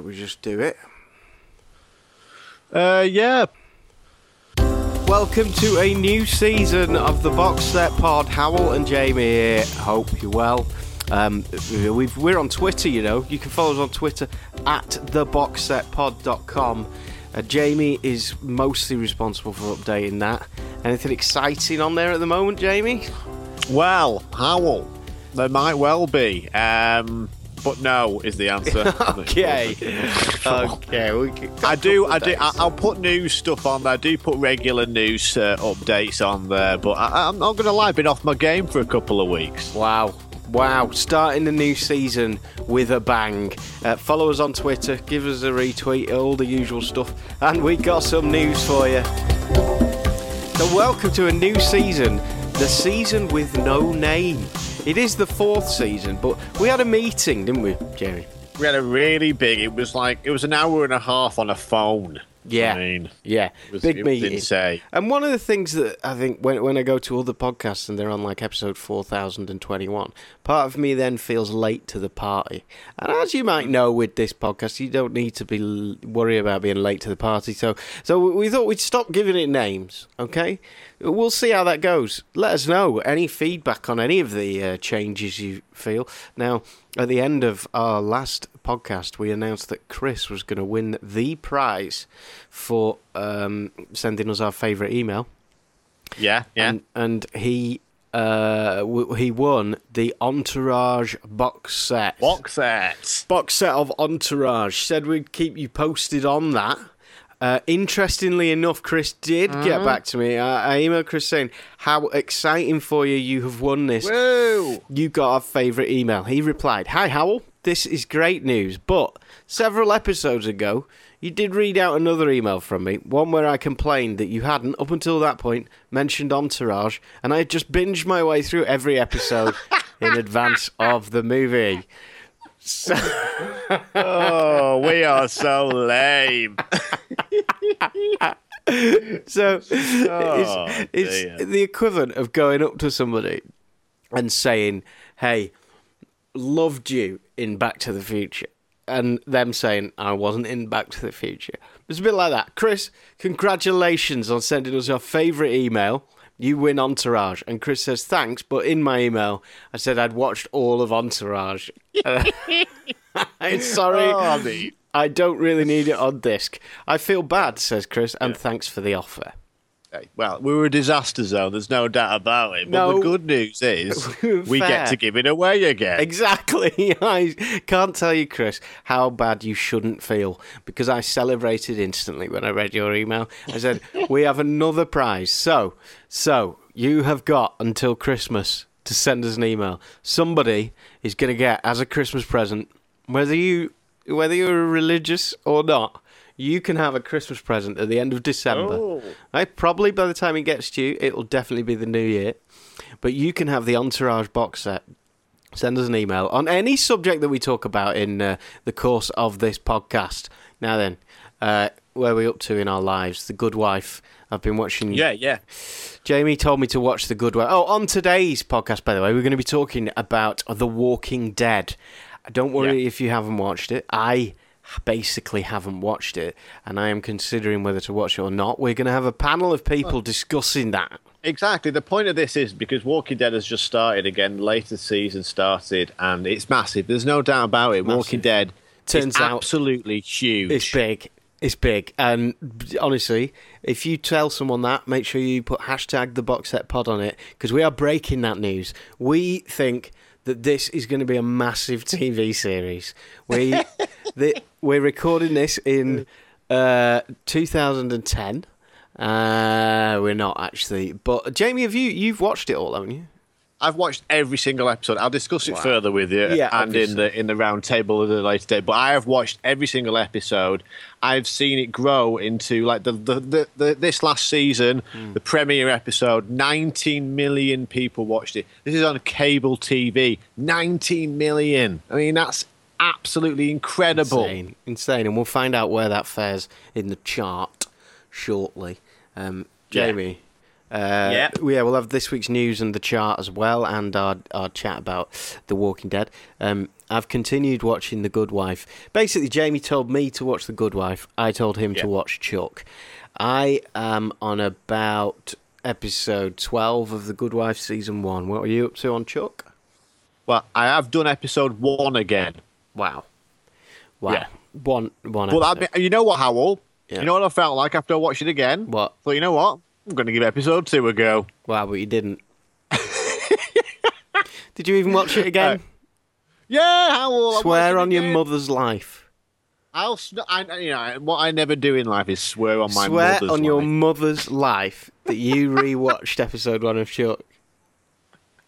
Should we just do it? Uh, yeah. Welcome to a new season of the Box Set Pod. Hywel and Jamie here. Hope you're well. Um, we've, we're on Twitter, you know. You can follow us on Twitter at theboxsetpod.com. Uh, Jamie is mostly responsible for updating that. Anything exciting on there at the moment, Jamie? Well, Hywel, there might well be. Um, but no is the answer. okay. okay. We I do. I do. I, I'll put news stuff on there. I do put regular news uh, updates on there. But I, I'm not going to lie. Been off my game for a couple of weeks. Wow. Wow. Starting the new season with a bang. Uh, follow us on Twitter, give us a retweet, all the usual stuff. And we got some news for you. So, welcome to a new season, the season with no name. It is the fourth season, but we had a meeting, didn't we, Jerry? We had a really big. It was like it was an hour and a half on a phone. Yeah. I mean, Yeah, it was, big it was meeting. insane. And one of the things that I think when when I go to other podcasts and they're on like episode 4021, part of me then feels late to the party. And as you might know with this podcast, you don't need to be l- worry about being late to the party. So so we thought we'd stop giving it names, okay? We'll see how that goes. Let us know any feedback on any of the uh, changes you feel. Now, at the end of our last podcast, we announced that Chris was going to win the prize for um, sending us our favourite email, Yeah, yeah. and and he uh, w- he won the Entourage box set. Box sets. box set of Entourage. Said we'd keep you posted on that. Uh, interestingly enough, Chris did get back to me. I, I emailed Chris saying how exciting for you you have won this. Woo! You got our favourite email. He replied, Hi, Hywel. This is great news, but several episodes ago, you did read out another email from me, one where I complained that you hadn't, up until that point, mentioned Entourage, and I had just binged my way through every episode in advance of the movie. So, Oh, we are so lame. so Oh, it's, it's dear. the equivalent of going up to somebody and saying, "Hey, loved you in Back to the Future," and them saying, "I wasn't in Back to the Future." It's a bit like that. Chris, congratulations on sending us your favourite email. You win Entourage, and Chris says thanks. But in my email, I said I'd watched all of Entourage. Uh, I'm sorry. Oh, I I don't really need it on disc. I feel bad, says Chris, and thanks for the offer. Well, we were a disaster zone. There's no doubt about it. But No. the good news is we get to give it away again. Exactly. I can't tell you, Chris, how bad you shouldn't feel because I celebrated instantly when I read your email. I said, "We have another prize." So, so you have got until Christmas to send us an email. Somebody is going to get as a Christmas present, whether you whether you're religious or not. You can have a Christmas present at the end of December. Oh. Right? Probably by the time it gets to you, it will definitely be the new year. But you can have the Entourage box set send us an email on any subject that we talk about in uh, the course of this podcast. Now then, uh, where are we up to in our lives? The Good Wife. I've been watching. Yeah, yeah. Jamie told me to watch The Good Wife. Oh, on today's podcast, by the way, we're going to be talking about The Walking Dead. Don't worry Yeah. if you haven't watched it. I basically haven't watched it, and I am considering whether to watch it or not. We're going to have a panel of people discussing that. Exactly. The point of this is because Walking Dead has just started again, latest season started, and it's massive. There's no doubt about it. Walking Dead Turns out absolutely huge. It's big. It's big. And honestly, if you tell someone that, make sure you put hashtag the box set pod on it because we are breaking that news. We think that this is going to be a massive TV series. We the, we're recording this in uh, 2010. Uh, we're not actually, but Jamie, have you you've watched it all, haven't you? I've watched every single episode. I'll discuss it Wow. further with you Yeah, and in the in the round table at a later date. But I have watched every single episode. I've seen it grow into like the the, the, the this last season, Hmm. the premiere episode. 19 million people watched it. This is on cable TV. 19 million. I mean, that's absolutely incredible. Insane, insane, and we'll find out where that fares in the chart shortly. Um, Yeah. Uh, Yeah. yeah, we'll have this week's news and the chart as well, and our our chat about The Walking Dead. Um, I've continued watching The Good Wife. Basically, Jamie told me to watch The Good Wife. I told him Yeah. to watch Chuck. I am on about episode twelve of The Good Wife season one. What are you up to on Chuck? Well, I have done episode one again. Wow, wow, Yeah. one one. Episode. I mean, you know what, Hywel? Yeah. You know what I felt like after I watched it again? What? So you know what? I'm going to give episode two a go. Wow, but you didn't. Did you even watch it again? Uh, Yeah. I Swear on your mother's life. I'll. I, you know what I never do in life is swear on my Swear mother's on your mother's life that you rewatched episode one of Chuck.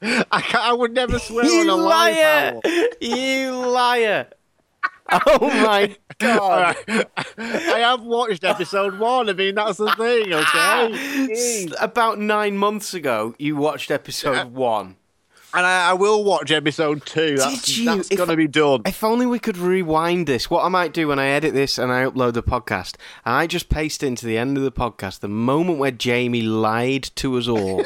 I, I would never swear on You a life. liar! Hywel. You liar! Oh my god! I have watched episode one. I mean, that's the thing, ah, okay? About nine months ago, you watched episode Yeah. one. And I, I will watch episode two. That's, Did you? that's If- going to be done. If only we could rewind this. What I might do when I edit this and I upload the podcast, I just paste into the end of the podcast the moment where Jamie lied to us all.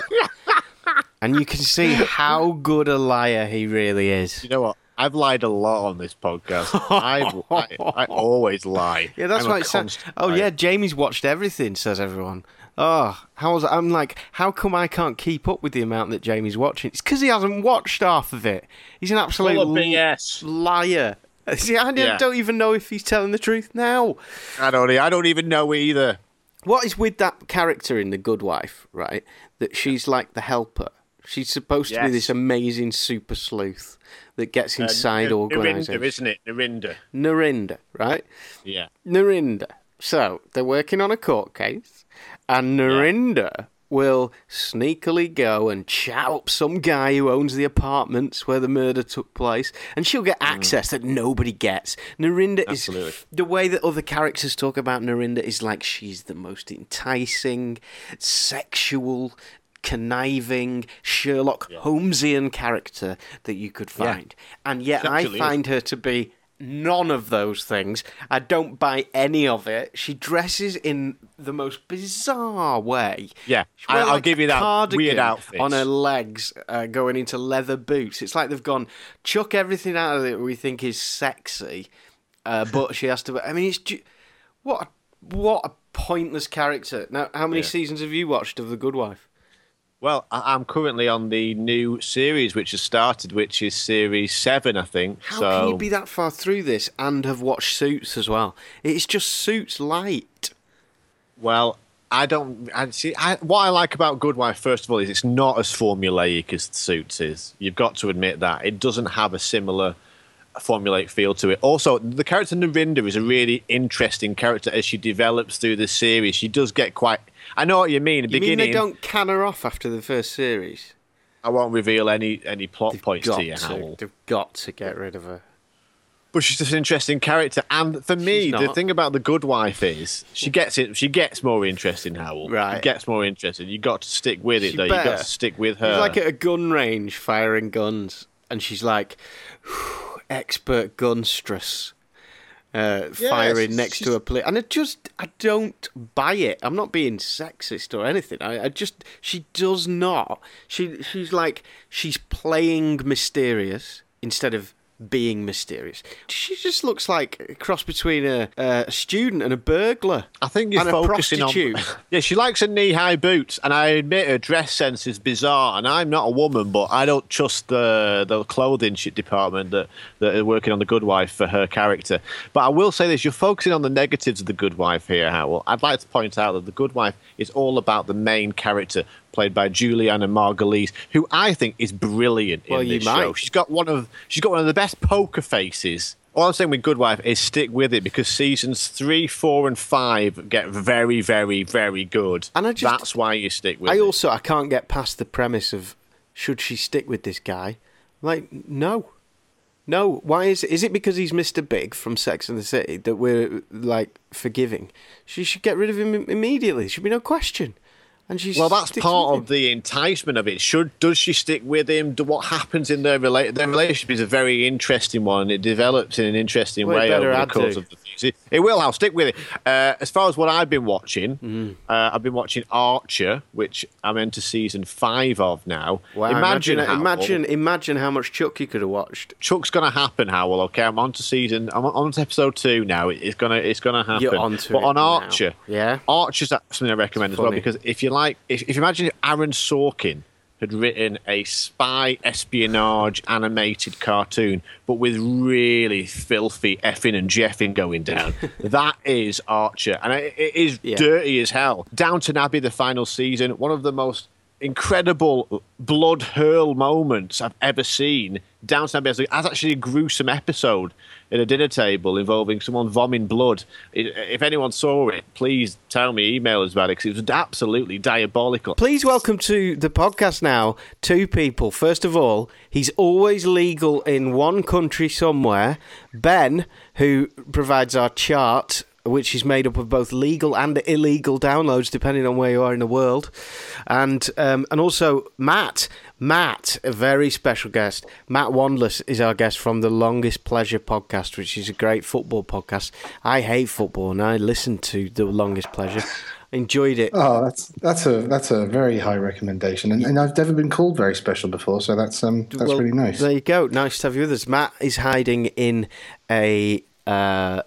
and you can see how good a liar he really is. You know what? I've lied a lot on this podcast. I've, I, I always lie. Yeah, that's I'm why a it sounds. Oh liar. yeah, Jamie's watched everything. Says everyone. Oh, how was I'm like, how come I can't keep up with the amount that Jamie's watching? It's because he hasn't watched half of it. He's an absolute Full of l- BS. liar. See, I don't- Yeah. don't even know if he's telling the truth now. I don't. I don't even know either. What is with that character in The Good Wife, right? That she's like the helper. She's supposed to be this amazing super sleuth that gets inside Uh, organisations. Narinda, isn't it? Narinda. Narinda, right? Yeah. Narinda. So they're working on a court case, and Narinda will sneakily go and chat up some guy who owns the apartments where the murder took place, and she'll get access that nobody gets. Narinda Absolutely. is the way that other characters talk about Narinda is like she's the most enticing, sexual. Conniving Sherlock Holmesian character that you could Yeah. find, and yet I find her to be none of those things. I don't buy any of it. She dresses in the most bizarre way. Yeah, I- wears, I'll like, give you that. Weird outfits. on her legs, uh, going into leather boots. It's like they've gone chuck everything out of it we think is sexy, uh, but she has to. I mean, it's ju- what a, what a pointless character. Now, how many Yeah. seasons have you watched of The Good Wife? Well, I'm currently on the new series which has started, which is series seven, I think. How so can you be that far through this and have watched Suits as well? It's just Suits light. Well, I don't. I see. I, what I like about Good Wife, first of all, is it's not as formulaic as Suits is. You've got to admit that it doesn't have a similar formulaic feel to it. Also, the character Narinda is a really interesting character as she develops through the series. She does get quite. I know what you mean. You mean they don't can her off after the first series? I won't reveal any any plot points to you, Hywel. They've got to get rid of her. But she's just an interesting character, and for me, the thing about the Good Wife is she gets it. She gets more interesting, Hywel. Right. She gets more interesting. You got to stick with it, She though. You better. got to stick with her. She's like at a gun range firing guns, and she's like expert gunstress. Uh, Yes, firing next to a police, and I just I don't buy it. I'm not being sexist or anything. I, I just she does not. She she's like she's playing mysterious instead of being mysterious. She just looks like a cross between a, a student and a burglar. I think you're and a focusing on. prostitute. yeah, she likes her knee-high boots, and I admit her dress sense is bizarre. And I'm not a woman, but I don't trust the the clothing shit department that that are working on the Good Wife for her character. But I will say this: you're focusing on the negatives of the Good Wife here, Hywel. I'd like to point out that the Good Wife is all about the main character. Played by Julianna Margulies, who I think is brilliant Well, in you this show. might. She's got one of she's got one of the best poker faces. All I'm saying with Good Wife is stick with it because seasons three, four, and five get very, very, very good. And I just- that's why you stick with it. I it. also I can't get past the premise of should she stick with this guy? Like no, no. Why is is it because he's Mr. Big from Sex and the City that we're like forgiving? She should get rid of him immediately. Should be no question. And Well, that's part of the enticement of it. Should does she stick with him? Do, what happens in their their relationship is a very interesting one. It develops in an interesting Well, way over the course to. of the season. It will. I'll stick with it. Uh, as far as what I've been watching, Mm-hmm. uh, I've been watching Archer, which I'm into season five of now. Wow, imagine, imagine, how, imagine, imagine how much Chuck you could have watched. Chuck's gonna happen, Hywel. Okay, I'm on to season. I'm on to episode two now. It's gonna. It's gonna happen. You're onto but it on now. Archer, Yeah? Archer's something I recommend as well because if you like, if, if you imagine if Aaron Sorkin had written a spy espionage animated cartoon, but with really filthy effing and jeffing going down, that is Archer, and it, it is Yeah. dirty as hell. Downton Abbey, the final season, one of the most incredible blood hurl moments I've ever seen. Downton Abbey has, has actually a gruesome episode at a dinner table involving someone vomiting blood. If anyone saw it, please tell me, email us about it because it was absolutely diabolical. Please welcome to the podcast now two people. First of all, he's always legal in one country somewhere. Ben, who provides our chart, which is made up of both legal and illegal downloads, depending on where you are in the world, and um, and also Matt. Matt, a very special guest. Matt Wandless is our guest from the Longest Pleasure podcast, which is a great football podcast. I hate football, and I listen to the Longest Pleasure. Enjoyed it. Oh, that's that's a that's a very high recommendation, and, and I've never been called very special before, so that's um that's Well, really nice. There you go. Nice to have you with us. Matt is hiding in a uh,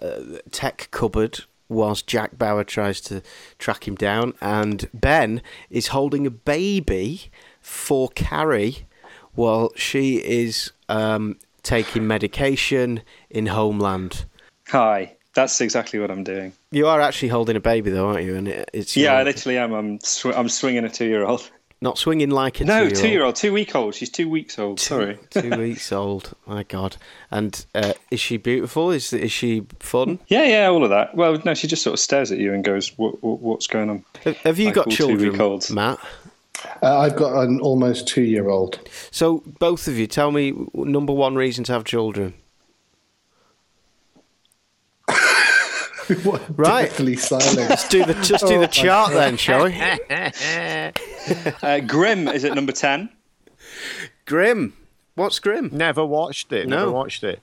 tech cupboard whilst Jack Bauer tries to track him down, and Ben is holding a baby for Carrie while she is um, taking medication in Homeland. Hi, that's exactly what I'm doing. You are actually holding a baby, though, aren't you? And it, it's Yeah, I literally am. I'm sw- I'm swinging a two year old. Not swinging like a No, two-year-old. two year old, two week old. She's two weeks old. Sorry. two weeks old. My God! And uh, is she beautiful? Is is she fun? Yeah, yeah, all of that. Well, no, she just sort of stares at you and goes, what, what, "What's going on?" Have- Have you Like got children. Matt? Uh, I've got an almost two year old. So both of you, tell me number one reason to have children. Right. Deathly silent. Let's do the just do Oh the my chart then, shall we? Uh, Grimm is at number ten. Grimm. What's grim? Never watched it. Never watched it.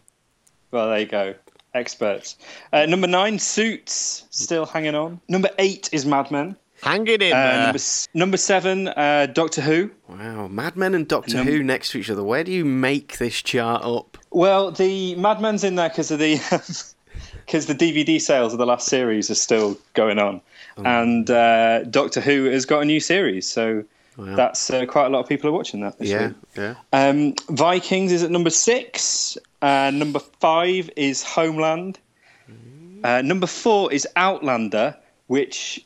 Well, there you go. Experts. Uh, number nine, Suits, still hanging on. Number eight is Mad Men. Hanging in Uh, there. number, number seven, uh, Doctor Who. Wow, Mad Men and Doctor Num- Who next to each other. Where do you make this chart up? Well, the Mad Men's in there because of the because the DVD sales of the last series are still going on, Oh. and uh, Doctor Who has got a new series, so Wow. that's uh, quite a lot of people are watching that. This Yeah, week. yeah. Um, Vikings is at number six. Uh, number five is Homeland. Uh, number four is Outlander, which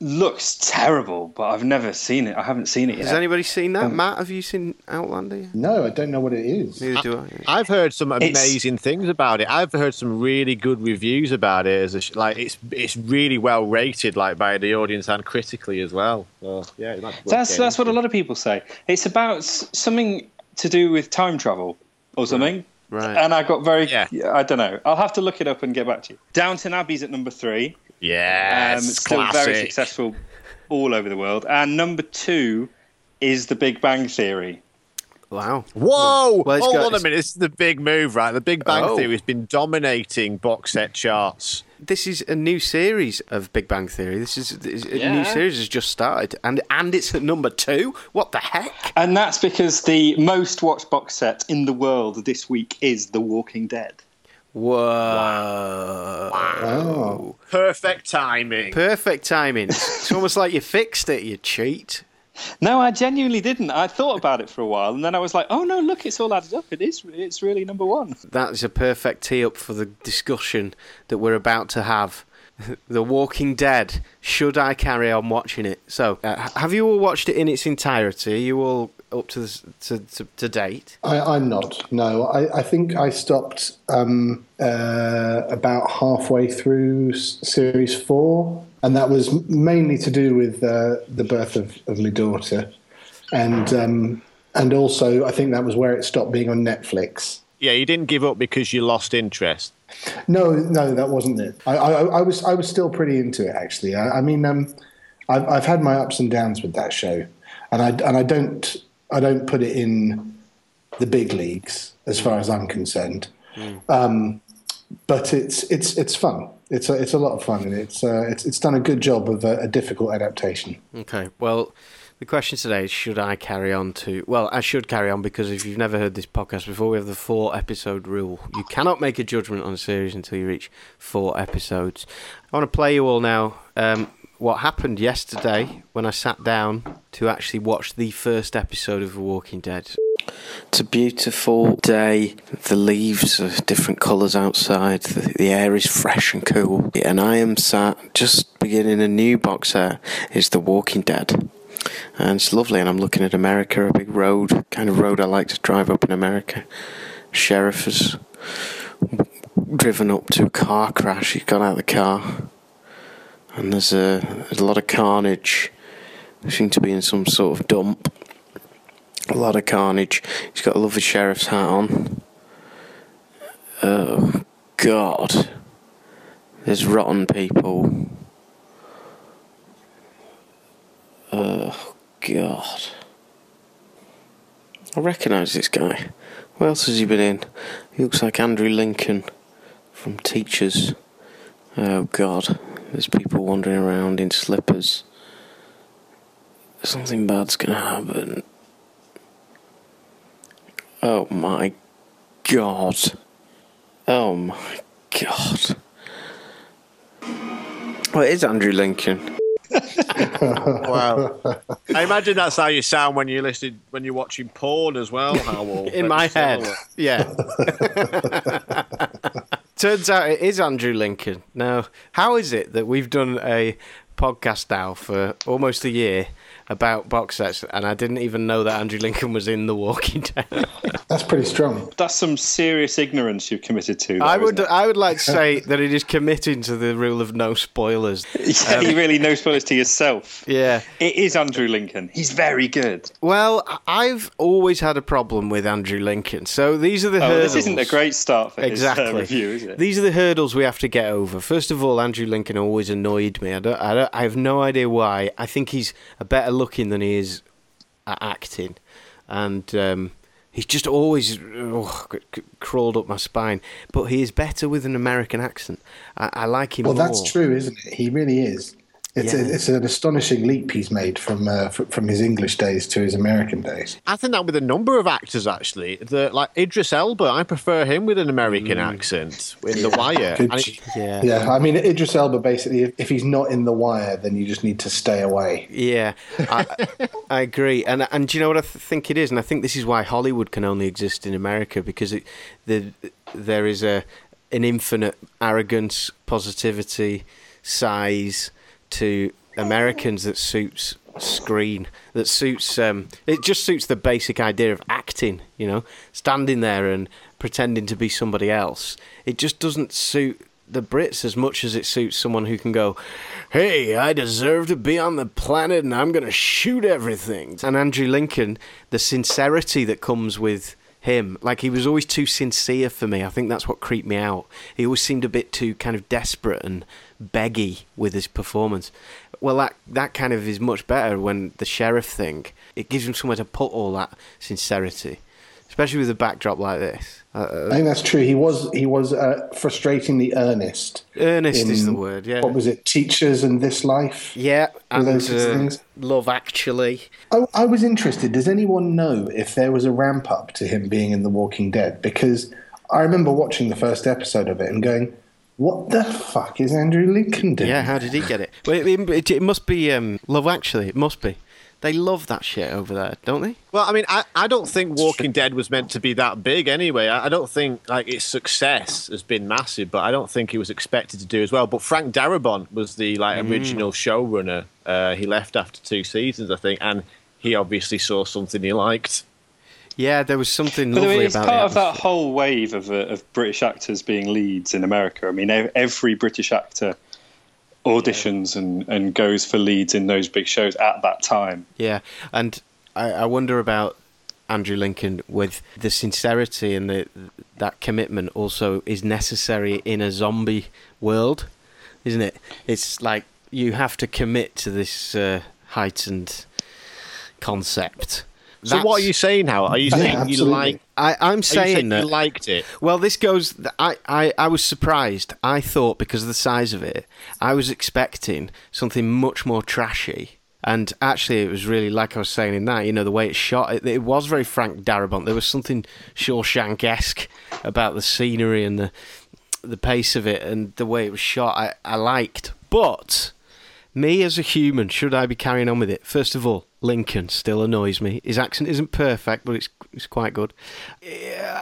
looks terrible, but I've never seen it. I haven't seen it yet. Has anybody seen that? Um, Matt, have you seen Outlander? No, I don't know what it is. Neither do I. I've heard some It's- amazing things about it. I've heard some really good reviews about it. As a, sh- like, it's it's really well rated, like by the audience and critically as well. So, yeah, it might be worth That's getting that's what a lot of people say. It's about something to do with time travel or something. Right. And I got very. Yeah. I don't know. I'll have to look it up and get back to you. Downton Abbey's at number three. Yes, Um, still classic. very successful all over the world. And number two is The Big Bang Theory. Wow. Whoa! Well, Hold got- on a minute. This is the big move, right? The Big Bang Oh. Theory has been dominating box set charts. This is a new series of Big Bang Theory. This is, this is a new series has just started, and and it's at number two. What the heck? And that's because the most watched box set in the world this week is The Walking Dead. Whoa! Oh, Perfect timing. Perfect timing. It's almost like you fixed it. You cheat. No, I genuinely didn't. I thought about it for a while, and then I was like, "Oh no, look, it's all added up. It is. It's really number one." That is a perfect tee up for the discussion that we're about to have. The Walking Dead. Should I carry on watching it? So, uh, have you all watched it in its entirety? Are you all up to this, to, to, to date? I, I'm not. No, I, I think I stopped um, uh, about halfway through series four, and that was mainly to do with uh, the birth of, of my daughter, and um, and also I think that was where it stopped being on Netflix. Yeah, you didn't give up because you lost interest. No, no, that wasn't it. I, I, I was I was still pretty into it actually. I, I mean, um, I've I've had my ups and downs with that show, and I and I don't I don't put it in the big leagues as far as I'm concerned. Um, but it's it's it's fun. It's a, it's a lot of fun, and it's uh, it's it's done a good job of a, a difficult adaptation. Okay. Well, the question today is should I carry on to. Well, I should carry on because if you've never heard this podcast before, we have the four episode rule. You cannot make a judgment on a series until you reach four episodes. I want to play you all now um, what happened yesterday when I sat down to actually watch the first episode of The Walking Dead. It's a beautiful day. The leaves are different colours outside. The, the air is fresh and cool. And I am sat just beginning a new box set. It's The Walking Dead. And it's lovely. And I'm looking at America, a big road, kind of road I like to drive up in America. Sheriff has driven up to a car crash. He's got out of the car. And there's a, there's a lot of carnage. We seem to be in some sort of dump a lot of carnage. He's got a lovely sheriff's hat on. Oh, God. There's rotten people. Oh, God. I recognise this guy. What else has he been in? He looks like Andrew Lincoln from Teachers. Oh, God. There's people wandering around in slippers. Something bad's gonna happen. Oh my god. Oh my god. Well, it is Andrew Lincoln. Wow. I imagine that's how you sound when you listen when you're watching porn as well, Hywel. In my head. Uh, yeah. Turns out it is Andrew Lincoln. Now, how is it that we've done a podcast now for almost a year about box sets and I didn't even know that Andrew Lincoln was in The Walking Dead? That's pretty strong. That's some serious ignorance you've committed to. I would I would like to say that it is committing to the rule of no spoilers. it? Yeah, you really no spoilers to yourself. Yeah. It is Andrew Lincoln. He's very good. Well, I've always had a problem with Andrew Lincoln. So these are the Oh, hurdles. this isn't a great start for exactly. his uh, review, is it? These are the hurdles we have to get over. First of all, Andrew Lincoln always annoyed me. I don't, I, don't, I have no idea why. I think he's a better looking than he is at acting, and um, he's just always oh, c- c- crawled up my spine. But he is better with an American accent. I, I like him. Well, that's true, isn't it? He really is. It's, Yeah. a, it's an astonishing leap he's made from uh, fr- from his English days to his American days. I think that with a number of actors actually. The like Idris Elba, I prefer him with an American Mm. accent in The Wire. And it- Yeah. yeah. I mean, Idris Elba basically, if, if he's not in The Wire, then you just need to stay away. Yeah, I, I agree, and and do you know what I th- think it is? And I think this is why Hollywood can only exist in America because it, the there is a an infinite arrogance, positivity, size to Americans that suits screen that suits um it just suits the basic idea of acting you know standing there and pretending to be somebody else it just doesn't suit the Brits as much as it suits someone who can go, "Hey, I deserve to be on the planet, and I'm going to shoot everything." And Andrew Lincoln, the sincerity that comes with him, like he was always too sincere for me. I think that's what creeped me out. He always seemed a bit too kind of desperate and beggy with his performance. Well, that that kind of is much better when the sheriff thing. It gives him somewhere to put all that sincerity, especially with a backdrop like this. Uh, I think that's true. He was he was uh, frustratingly earnest. earnest is the word. Yeah. What was it? Teachers and this life. Yeah, and those uh, things? Love Actually. I, I was interested. Does anyone know if there was a ramp up to him being in The Walking Dead? Because I remember watching the first episode of it and going, "What the fuck is Andrew Lincoln doing?" Yeah, how did he get it? Well, it, it, it must be um, Love Actually. It must be. They love that shit over there, don't they? well, I mean, I, I don't think Walking Dead was meant to be that big anyway. I, I don't think like its success has been massive, but I don't think it was expected to do as well. But Frank Darabont was the like original showrunner. Uh, he left after two seasons, I think, and he obviously saw something he liked. Yeah, there was something But lovely it's about part it. of that whole wave of, uh, of British actors being leads in America. I mean, every British actor auditions and, and goes for leads in those big shows at that time. Yeah, and I, I wonder about Andrew Lincoln with the sincerity and the that commitment also is necessary in a zombie world, isn't it? It's like you have to commit to this uh, heightened concept. So what are you saying now? Are you saying you like? I, you saying saying that you liked it? Well, this goes. I, I, I was surprised. I thought because of the size of it, I was expecting something much more trashy. And actually, it was really like I was saying in that. You know, the way it's shot. It, it was very Frank Darabont. There was something Shawshank esque about the scenery and the the pace of it and the way it was shot. I, I liked, but me as a human, should I be carrying on with it? First of all, Lincoln still annoys me. His accent isn't perfect, but it's it's quite good.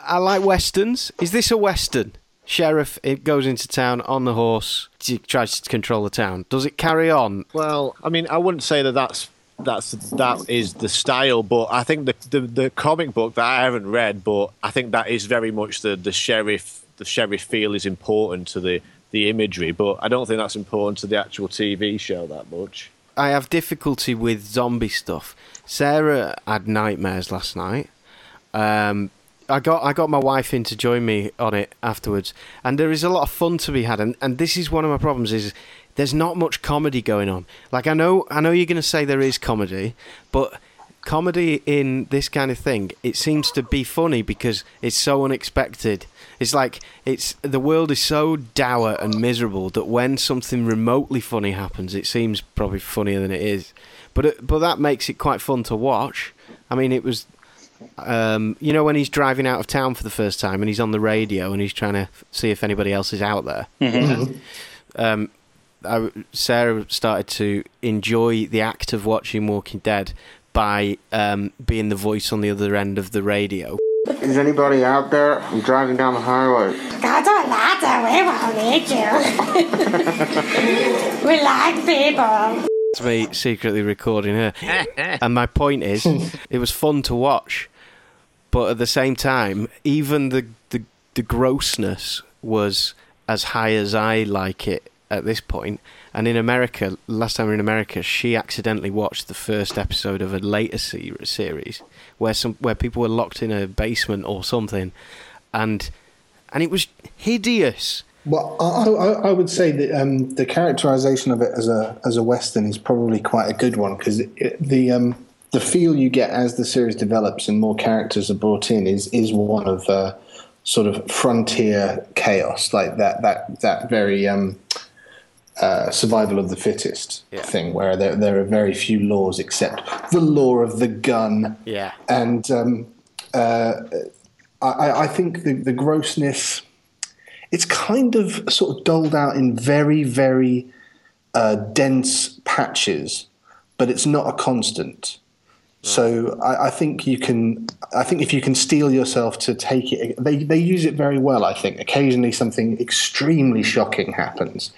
I like westerns. Is this a western? Sheriff it goes into town on the horse, he tries to control the town. Does it carry on? Well, I mean, I wouldn't say that that's that's that is the style, but I think the, the the comic book that I haven't read, but I think that is very much the the sheriff the sheriff feel is important to the the imagery, but I don't think that's important to the actual TV show that much. I have difficulty with zombie stuff. Sarah had nightmares last night. Um, I got I got my wife in to join me on it afterwards, and there is a lot of fun to be had. And, and this is one of my problems: is there's not much comedy going on. Like I know I know you're going to say there is comedy, but comedy in this kind of thing it seems to be funny because it's so unexpected. It's like it's the world is so dour and miserable that when something remotely funny happens, it seems probably funnier than it is. But it, but that makes it quite fun to watch. I mean, it was um, you know when he's driving out of town for the first time and he's on the radio and he's trying to see if anybody else is out there. Um, I, Sarah started to enjoy the act of watching Walking Dead by um, being the voice on the other end of the radio. Is anybody out there? I'm driving down the highway. 搞错拿就会话你住，we like people。 It's me secretly recording her. and my point is, it was fun to watch, but at the same time, even the, the the grossness was as high as I like it at this point. And in America, last time we were in America, she accidentally watched the first episode of a later se- series where some where people were locked in a basement or something, and and it was hideous. Well, I, I, I would say that um, the characterization of it as a as a western is probably quite a good one because the um, the feel you get as the series develops and more characters are brought in is is one of uh, sort of frontier chaos, like that that that very um, uh, survival of the fittest Yeah. thing, where there there are very few laws except the law of the gun. Yeah. and um, uh, I, I think the, the grossness it's kind of sort of doled out in very very uh, dense patches but it's not a constant. So I, I think you can i think if you can steel yourself to take it they, they use it very well i think. Occasionally something extremely shocking happens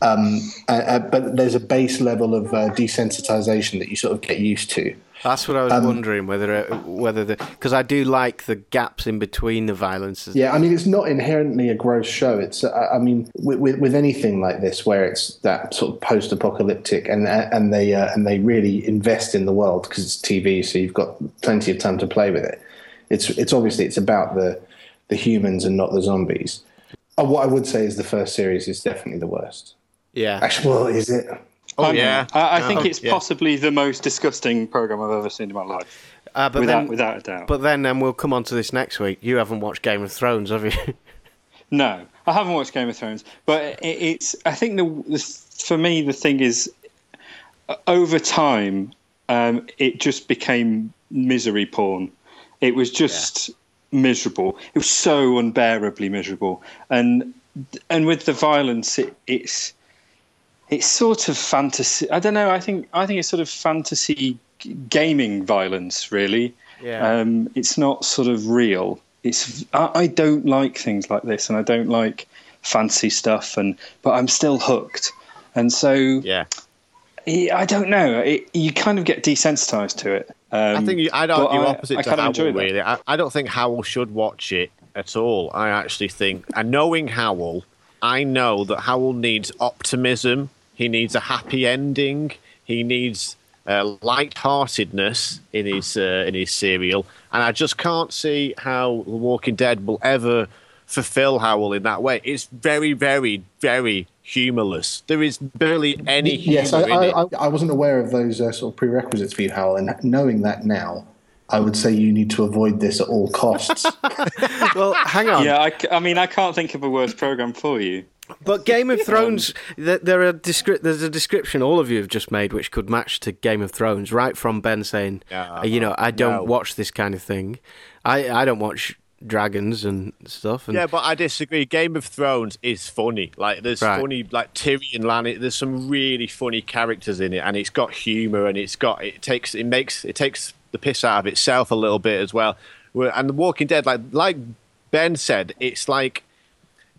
um, uh, uh, but there's a base level of uh, desensitization that you sort of get used to That's what I was wondering whether it, whether the because I do like the gaps in between the violence. Yeah, I mean, it's not inherently a gross show. It's, uh, I mean, with, with, with anything like this, where it's that sort of post-apocalyptic, and and they uh, and they really invest in the world because it's TV, so you've got plenty of time to play with it. It's it's obviously it's about the the humans and not the zombies. Uh, what I would say is the first series is definitely the worst. Yeah, Actually, well, is it? Oh I, yeah, I, I think Oh, it's yeah. possibly the most disgusting program I've ever seen in my life, uh, but without then without a doubt. but then um, we'll come on to this next week. You haven't watched Game of Thrones, have you? No, I haven't watched Game of Thrones, but it, it's. I think the, the for me the thing is, uh, over time, um, it just became misery porn. It was just miserable. It was so unbearably miserable, and and with the violence, it, it's it's sort of fantasy. I don't know. I think I think it's sort of fantasy g- gaming violence, really. Yeah. Um, it's not sort of real. It's I, I don't like things like this, and I don't like fancy stuff, and but I'm still hooked, and so yeah. I don't know. It, you kind of get desensitized to it. Um, I think you, I'd argue I- opposite I to Hywel. Really, I, I don't think Hywel should watch it at all. I actually think, and knowing Hywel, I know that Hywel needs optimism. He needs a happy ending. He needs uh, light-heartedness in his uh, in his serial, and I just can't see how The Walking Dead will ever fulfill Hywel in that way. It's very, very, very humorless. There is barely any humor Yes, I, in I, it. I, I wasn't aware of those uh, sort of prerequisites for you, Hywel, and knowing that now, I would say you need to avoid this at all costs. Well, hang on. Yeah, I mean, I can't think of a worse program for you. But Game of Thrones, th- there are descri- there's a description all of you have just made which could match to Game of Thrones, right from Ben saying, Yeah, uh, you know, I don't no. watch this kind of thing. I, I don't watch dragons and stuff. And Yeah, but I disagree. Game of Thrones is funny. Like there's Right. funny, like Tyrion Lannister. There's some really funny characters in it, and it's got humor, and it's got it takes it makes it takes the piss out of itself a little bit as well. And The Walking Dead, like like Ben said, it's like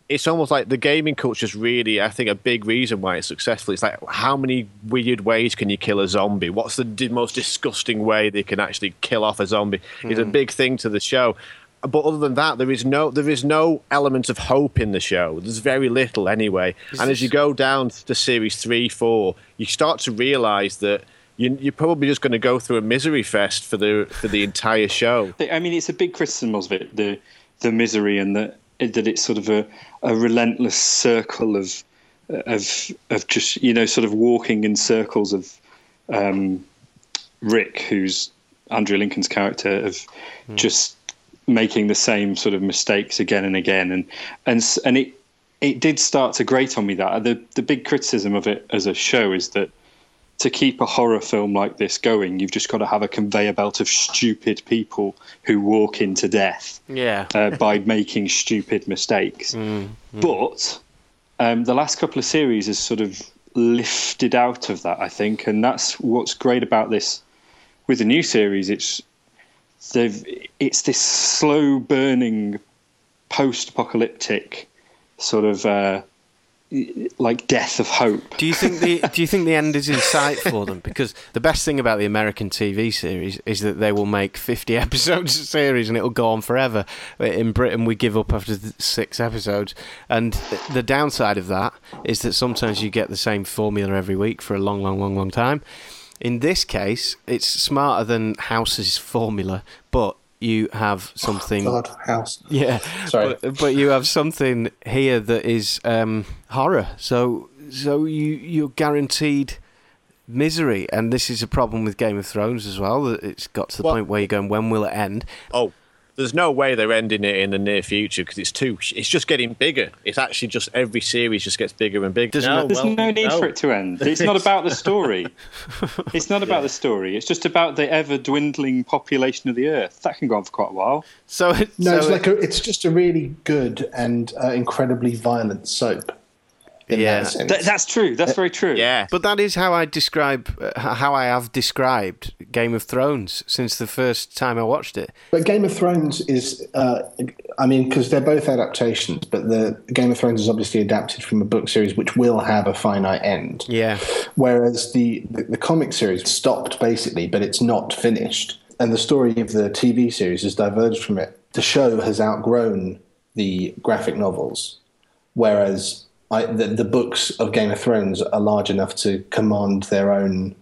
it's almost like the gaming culture is really, I think, a big reason why it's successful. It's like how many weird ways can you kill a zombie? What's the most disgusting way they can actually kill off a zombie? Is a hmm. big thing to the show. But other than that, there is no there is no element of hope in the show. There's very little anyway. and as you go down to series three, four, you start to realise that you, you're probably just going to go through a misery fest for the for the entire show. I mean, it's a big criticism of it, the the misery and the that it's sort of a, a relentless circle of of of just you know sort of walking in circles of um, Rick, who's Andrew Lincoln's character, of just making the same sort of mistakes again and again, and and and it it did start to grate on me that. The the big criticism of it as a show is that to keep a horror film like this going, you've just got to have a conveyor belt of stupid people who walk into death yeah. uh, by making stupid mistakes. But um, the last couple of series has sort of lifted out of that, I think, and that's what's great about this. With the new series, it's they've it's this slow burning, post-apocalyptic sort of uh, like death of hope. Do you think the Do you think the end is in sight for them? Because the best thing about the American TV series is that they will make fifty episodes a series and it'll go on forever. In Britain, we give up after six episodes, and the downside of that is that sometimes you get the same formula every week for a long, long, long, long time. In this case, it's smarter than House's formula, but you have something. God, house. Yeah, Sorry. but, but you have something here that is um, horror. So so you you're guaranteed misery, and this is a problem with Game of Thrones as well. That it's got to the Well- point where you're going, when will it end? Oh, there's no way they're ending it in the near future because it's too. It's just getting bigger. It's actually just every series just gets bigger and bigger. Does No, There's well, no need no. for it to end. It's not about the story. it's not about the story. It's just about the ever dwindling population of the Earth. That can go on for quite a while. So it- No, so it's it- like a, it's just a really good and uh, incredibly violent soap. In Yeah. that sense. Th- that's true. That's very true. Yeah, But that is how I describe uh, how I have described Game of Thrones since the first time I watched it. But Game of Thrones is, uh, I mean, because they're both adaptations, but the Game of Thrones is obviously adapted from a book series which will have a finite end. Yeah, Whereas the, the, the comic series stopped basically, but it's not finished. And the story of the TV series has diverged from it. The show has outgrown the graphic novels, whereas I, the, the books of Game of Thrones are large enough to command their own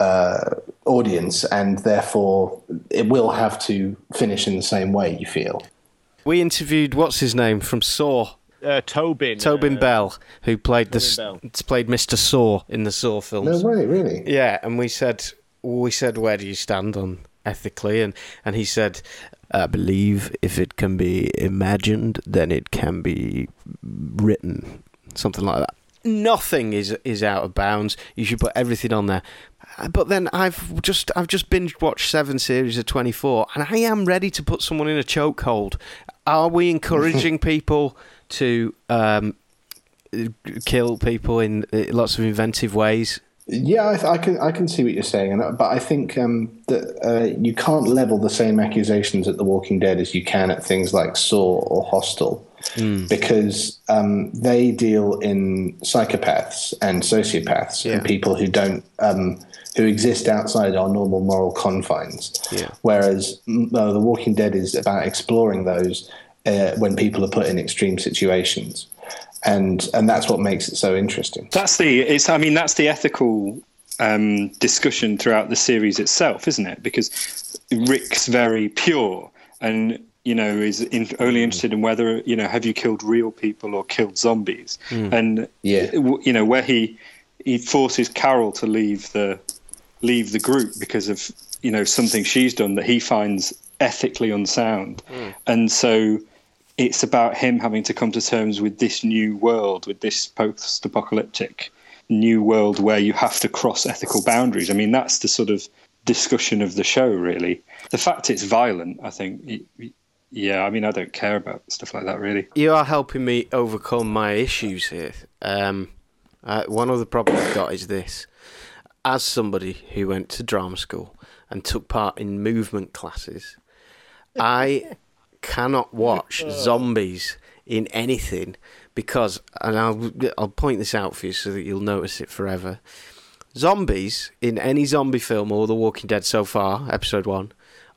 uh, audience, and therefore it will have to finish in the same way, you feel. we interviewed what's his name from Saw. uh, Tobin. Tobin uh, Bell, who played the Tobin s- played Mr. Saw in the Saw films. No way, really. Yeah, and we said we said where do you stand on ethically, and and he said. I believe if it can be imagined, then it can be written. Something like that. Nothing is is out of bounds. You should put everything on there. Uh, But then I've just I've just binge watched seven series of twenty four, and I am ready to put someone in a chokehold. Are we encouraging people to um, kill people in uh, lots of inventive ways? Yeah, I, th- I can I can see what you're saying, and but I think um, that uh, you can't level the same accusations at The Walking Dead as you can at things like Saw or Hostel, because um, they deal in psychopaths and sociopaths Yeah. and people who don't um, who exist outside our normal moral confines. Yeah. Whereas mm, uh, The Walking Dead is about exploring those uh, when people are put in extreme situations, and and that's what makes it so interesting. That's the. It's. I mean, that's the ethical um, discussion throughout the series itself, isn't it? Because Rick's very pure, and you know, is in, only interested in whether you know have you killed real people or killed zombies, and Yeah. you know where he he forces Carol to leave the leave the group because of you know something she's done that he finds ethically unsound, and so it's about him having to come to terms with this new world, with this post-apocalyptic new world where you have to cross ethical boundaries. I mean, that's the sort of discussion of the show, really. The fact it's violent, I think. Yeah, I mean, I don't care about stuff like that, really. You are helping me overcome my issues here. Um, uh, one of the problems I've got is this. As somebody who went to drama school and took part in movement classes, I cannot watch zombies in anything because, and I'll, I'll point this out for you so that you'll notice it forever. Zombies in any zombie film or The Walking Dead so far, episode one,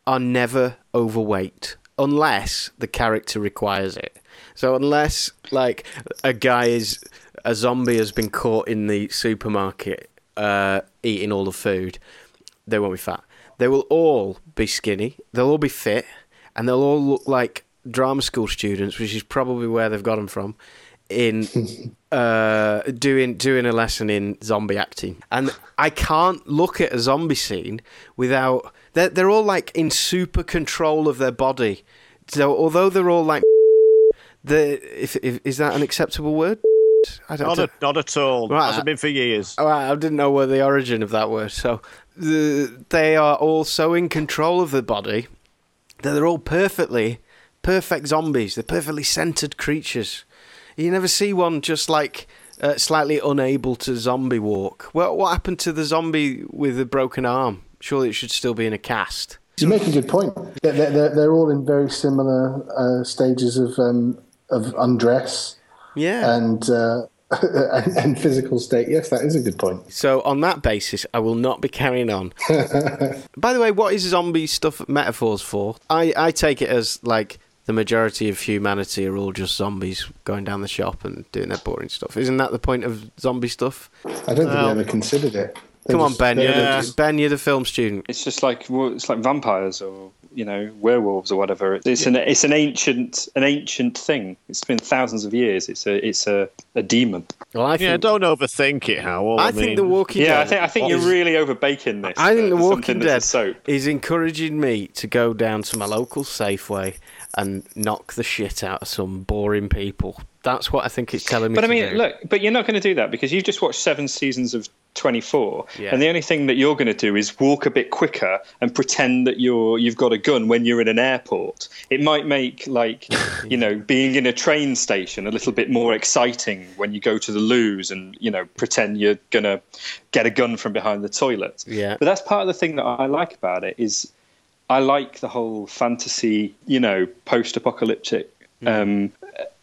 are never overweight unless the character requires it. So unless like a guy is a zombie has been caught in the supermarket uh, eating all the food, they won't be fat. They will all be skinny. They'll all be fit, and they'll all look like drama school students, which is probably where they've got them from. In uh, doing doing a lesson in zombie acting, and I can't look at a zombie scene without they're they're all like in super control of their body. So although they're all like the if, if is that an acceptable word? I don't. Not, know. a, not at all. Right. Hasn't been for years. All right, I didn't know where the origin of that word. So the, they are all so in control of the body that they're all perfectly perfect zombies. They're perfectly centered creatures. You never see one just like uh, slightly unable to zombie walk. Well, what happened to the zombie with a broken arm? Surely it should still be in a cast. You make a good point. They're, they're, they're all in very similar uh, stages of um, of undress Yeah. and, uh, and and physical state. Yes, that is a good point. So on that basis, I will not be carrying on. By the way, what is zombie stuff metaphors for? I, I take it as like the majority of humanity are all just zombies going down the shop and doing their boring stuff. Isn't that the point of zombie stuff? I don't think Well- we ever considered it. They Come on, just- Ben. they- You're they the, just- Ben, you're the film student. It's just like it's like vampires or you know werewolves or whatever. It's an it's an ancient an ancient thing. It's been thousands of years. It's a it's a, a demon. Well, I Yeah, think don't overthink it, Hywel. I, I, think mean, The Walking dead Yeah, I think I think you're is- really overbaking this. I think uh, The Walking Dead soap. is encouraging me to go down to my local Safeway and knock the shit out of some boring people. That's what I think it's telling me. But I mean, do. look, but you're not going to do that because you've just watched seven seasons of 24, Yeah. and the only thing that you're going to do is walk a bit quicker and pretend that you're you've got a gun when you're in an airport. It might make like you know being in a train station a little bit more exciting when you go to the loos and you know pretend you're going to get a gun from behind the toilet. Yeah. But that's part of the thing that I like about it is I like the whole fantasy, you know, post-apocalyptic um,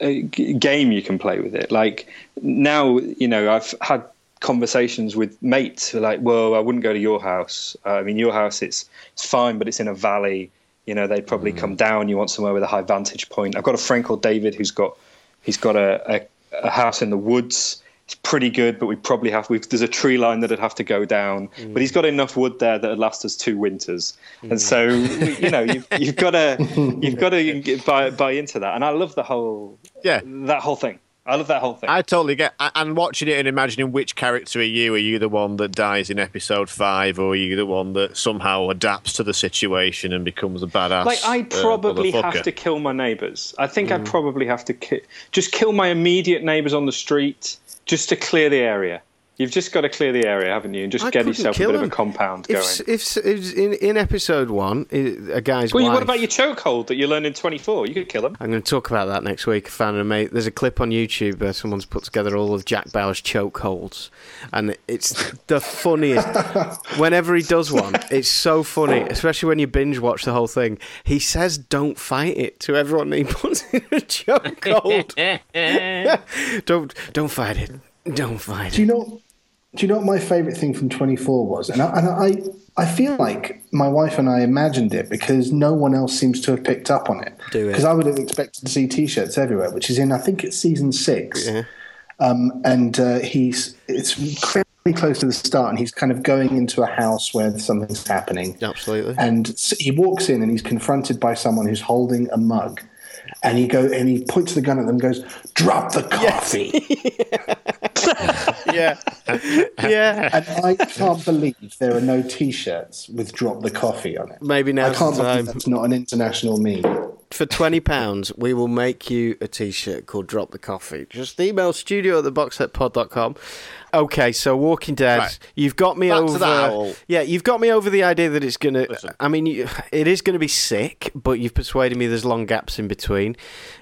uh, game you can play with it. Like now, you know, I've had conversations with mates who are like, "Well, I wouldn't go to your house. Uh, I mean, your house it's it's fine, but it's in a valley. You know, they'd probably come mm. down. You want somewhere with a high vantage point." I've got a friend called David who's got he's got a, a, a house in the woods. It's pretty good, but we probably have. We've, there's a tree line that'd have to go down, mm. but he's got enough wood there that'd last us two winters. And so, mm. you know, you've, you've got to you've got to buy buy into that. And I love the whole Yeah. that whole thing. I love that whole thing. I totally get. a- And watching it and imagining which character are you? Are you the one that dies in episode five, or are you the one that somehow adapts to the situation and becomes a badass? like I'd uh, probably have to kill my neighbours. I think Mm. I'd probably have to ki- just kill my immediate neighbours on the street just to clear the area. You've just got to clear the area, haven't you? And just I get couldn't yourself a kill bit of a compound going. If, if, if in, in episode one, a guy's well, wife. what about your chokehold that you learned in 24? You could kill him. I'm going to talk about that next week. I found a mate. There's a clip on YouTube where someone's put together all of Jack Bauer's chokeholds, and it's the funniest. Whenever he does one, it's so funny, especially when you binge watch the whole thing. He says, "Don't fight it" to everyone he puts in a chokehold. don't don't fight it. Don't fight it. Do it. you know? Do you know what my favourite thing from 24 was? And I, and I, I feel like my wife and I imagined it because no one else seems to have picked up on it. Do it. Because I would have expected to see T-shirts everywhere, which is in I think it's season six. Yeah. Um, and uh, he's it's incredibly close to the start, and he's kind of going into a house where something's happening. Absolutely. And he walks in and he's confronted by someone who's holding a mug. And he go and he points the gun at them and goes, Drop the coffee. yeah. yeah. and I can't believe there are no t shirts with drop the coffee on it. Maybe now. I can't believe time. that's not an international meme. For twenty pounds, we will make you a T-shirt called "Drop the Coffee." Just email studio at theboxsetpod.com. Okay, so Walking Dead, Right. you've got me Back to over. the owl. Yeah, you've got me over the idea that it's gonna. Listen. I mean, you, it is gonna be sick, but you've persuaded me. There's long gaps in between.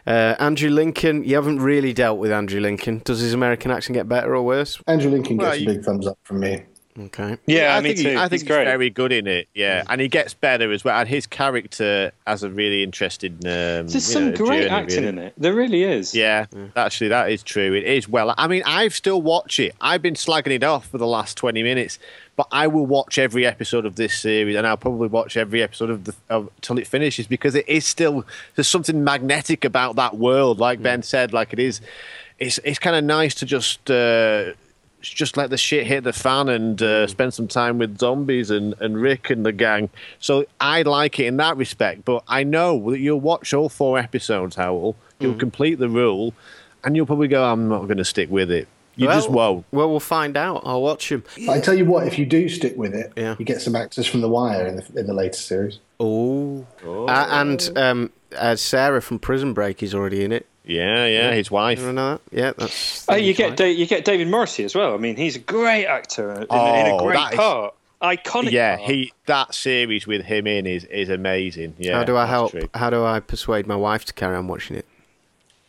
Uh, Andrew Lincoln, you haven't really dealt with Andrew Lincoln. Does his American accent get better or worse? Andrew Lincoln gets Well, a big thumbs up from me. Okay. Yeah, I me think too. He, I think he's he's, great. very good in it. Yeah, and he gets better as well. And his character has a really interesting. Um, There's you some know, great journey, acting really. in it. There really is. Yeah, actually, that is true. It is well. I mean, I've still watched it. I've been slagging it off for the last twenty minutes, but I will watch every episode of this series, and I'll probably watch every episode of the of, till it finishes because it is still there's something magnetic about that world. Like Ben said, like it is. It's it's kind of nice to just. Uh, just let the shit hit the fan and uh, spend some time with zombies and, and Rick and the gang. So I like it in that respect. But I know that you'll watch all four episodes, Hywel. You'll complete the rule, and you'll probably go, "I'm not going to stick with it." You just won't. Well, we'll find out. I'll watch him. I tell you what, if you do stick with it, Yeah. you get some actors from The Wire in the, in the later series. Oh. Uh, and um, uh, Sarah from Prison Break is already in it. Yeah, yeah. His wife. You know that? Yeah, that's. Oh, you get. Da- you get David Morrissey as well. I mean, he's a great actor in, in Oh, a great that is- part, iconic. Yeah, part. he that series with him in is is amazing. Yeah. How do I help? true. How do I persuade my wife to carry on watching it?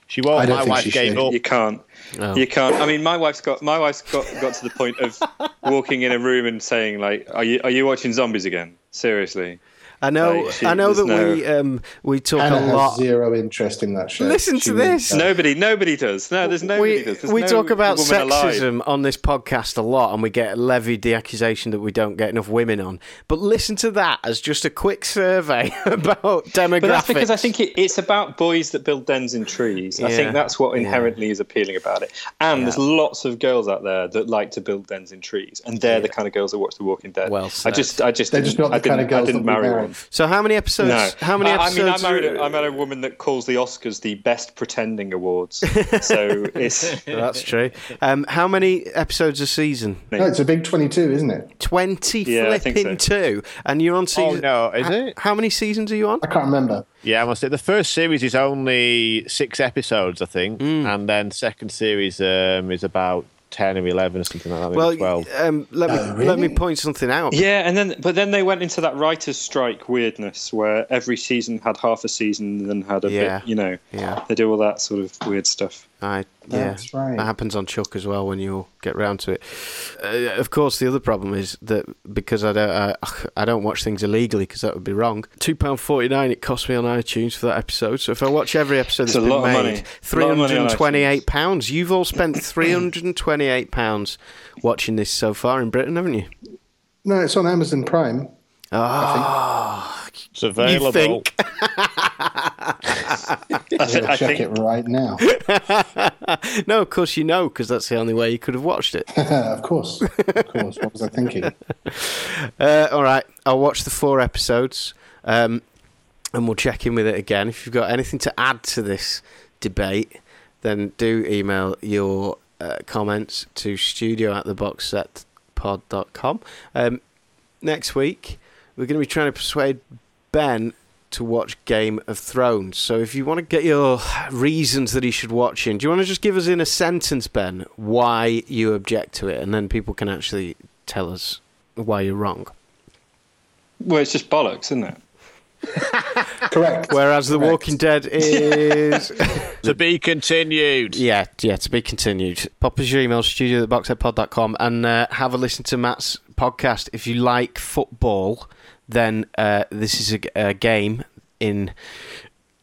She won't. I don't My think wife she gave should. up. You can't. Oh. You can't. I mean, my wife's got my wife's got got to the point of walking in a room and saying like, "Are you are you watching zombies again? Seriously?" I know. Like, I know that there's we um, we talk Anna a has lot. zero interest in that show. Listen She to this. does. Nobody, nobody does. No, there's nobody we does. There's we no talk about woman alive. sexism on this podcast a lot, and we get levied the accusation that we don't get enough women on. But listen to that as just a quick survey about demographics. But that's because I think it, it's about boys that build dens in trees. I think that's what Yeah. inherently is appealing about it. And there's lots of girls out there that like to build dens in trees, and they're the kind of girls that watch The Walking Dead. Well I just, I just, They're just not the I kind of girls I didn't that we marry marry. so. How many episodes? No, How many I, I mean, I married, a, I married a woman that calls the Oscars the best pretending awards. So it's That's true. Um, how many episodes a season? No, it's a big 22, isn't it? Twenty Yeah, flipping so. two, and you're on season. Oh no, is H- it? How many seasons are you on? I can't remember. Yeah, I must say the first series is only six episodes, I think, Mm. and then second series um, is about ten or eleven or something like that. maybe Well, twelve. um, let me Oh, let me point something out. yeah, and then but then they went into that writers' strike weirdness where every season had half a season and then had a Yeah. bit, you know, Yeah. they do all that sort of weird stuff. I, yeah, That's right. That happens on Chuck as well when you get round to it. Uh, of course, the other problem is that because I don't, I, I don't watch things illegally because that would be wrong. Two pound forty nine it cost me on iTunes for that episode. So if I watch every episode It's that's a been lot of money. made, A three lot of money hundred on and twenty eight pounds. You've all spent three hundred and twenty eight pounds watching this so far in Britain, haven't you? No, it's on Amazon Prime. Ah, It's available. I, I'm I check think it right now. no, of course you know because that's the only way you could have watched it. of course. Of course. What was I thinking? Uh, all right, I'll watch the four episodes, um, and we'll check in with it again. If you've got anything to add to this debate, then do email your uh, comments to studio at the boxsetpod.com. Um, next week, we're going to be trying to persuade Ben to watch Game of Thrones. So if you want to get your reasons that he should watch it, do you want to just give us in a sentence, Ben, why you object to it, and then people can actually tell us why you're wrong. well, it's just bollocks, isn't it? Correct. Whereas The Correct. Walking Dead is. To be continued. yeah, yeah, to be continued. Pop us your email, studio at boxsetpod.com, and uh, have a listen to Matt's podcast. If you like football, then uh, this is a game in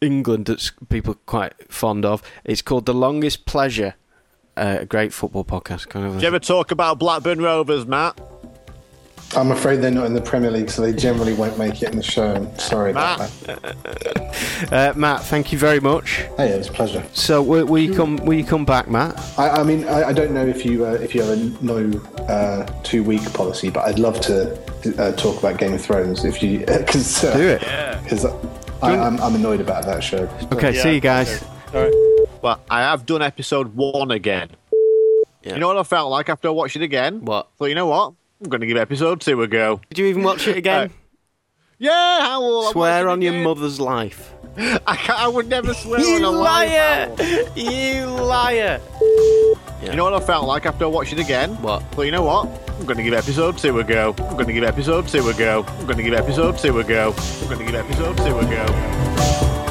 England that people are quite fond of. It's called The Longest Pleasure. Uh, a great football podcast. Kind of. Do you ever talk about Blackburn Rovers, Matt? I'm afraid they're not in the Premier League, so they generally won't make it in the show. Sorry about Matt. that. Uh, Matt, thank you very much. Hey, it was a pleasure. So, will, will you come? Will you come back, Matt? I, I mean, I, I don't know if you uh, if you have a no uh, two week policy, but I'd love to uh, talk about Game of Thrones if you because uh, Do it. because I'm, I'm annoyed about that show. Okay, see you guys. All right. Well, I have done episode one again. Yeah. You know what I felt like after I watched it again? What? So you know what? I'm going to give episode two a go. Did you even watch it again? Yeah, how will Swear watch on your mother's life. I, I would never swear on a liar! live You liar! You know what I felt like after I watched it again? What? So you know what? I'm going to give episode two a go. I'm going to give episode two a go. I'm going to give episode two a go. I'm going to give episode two a go.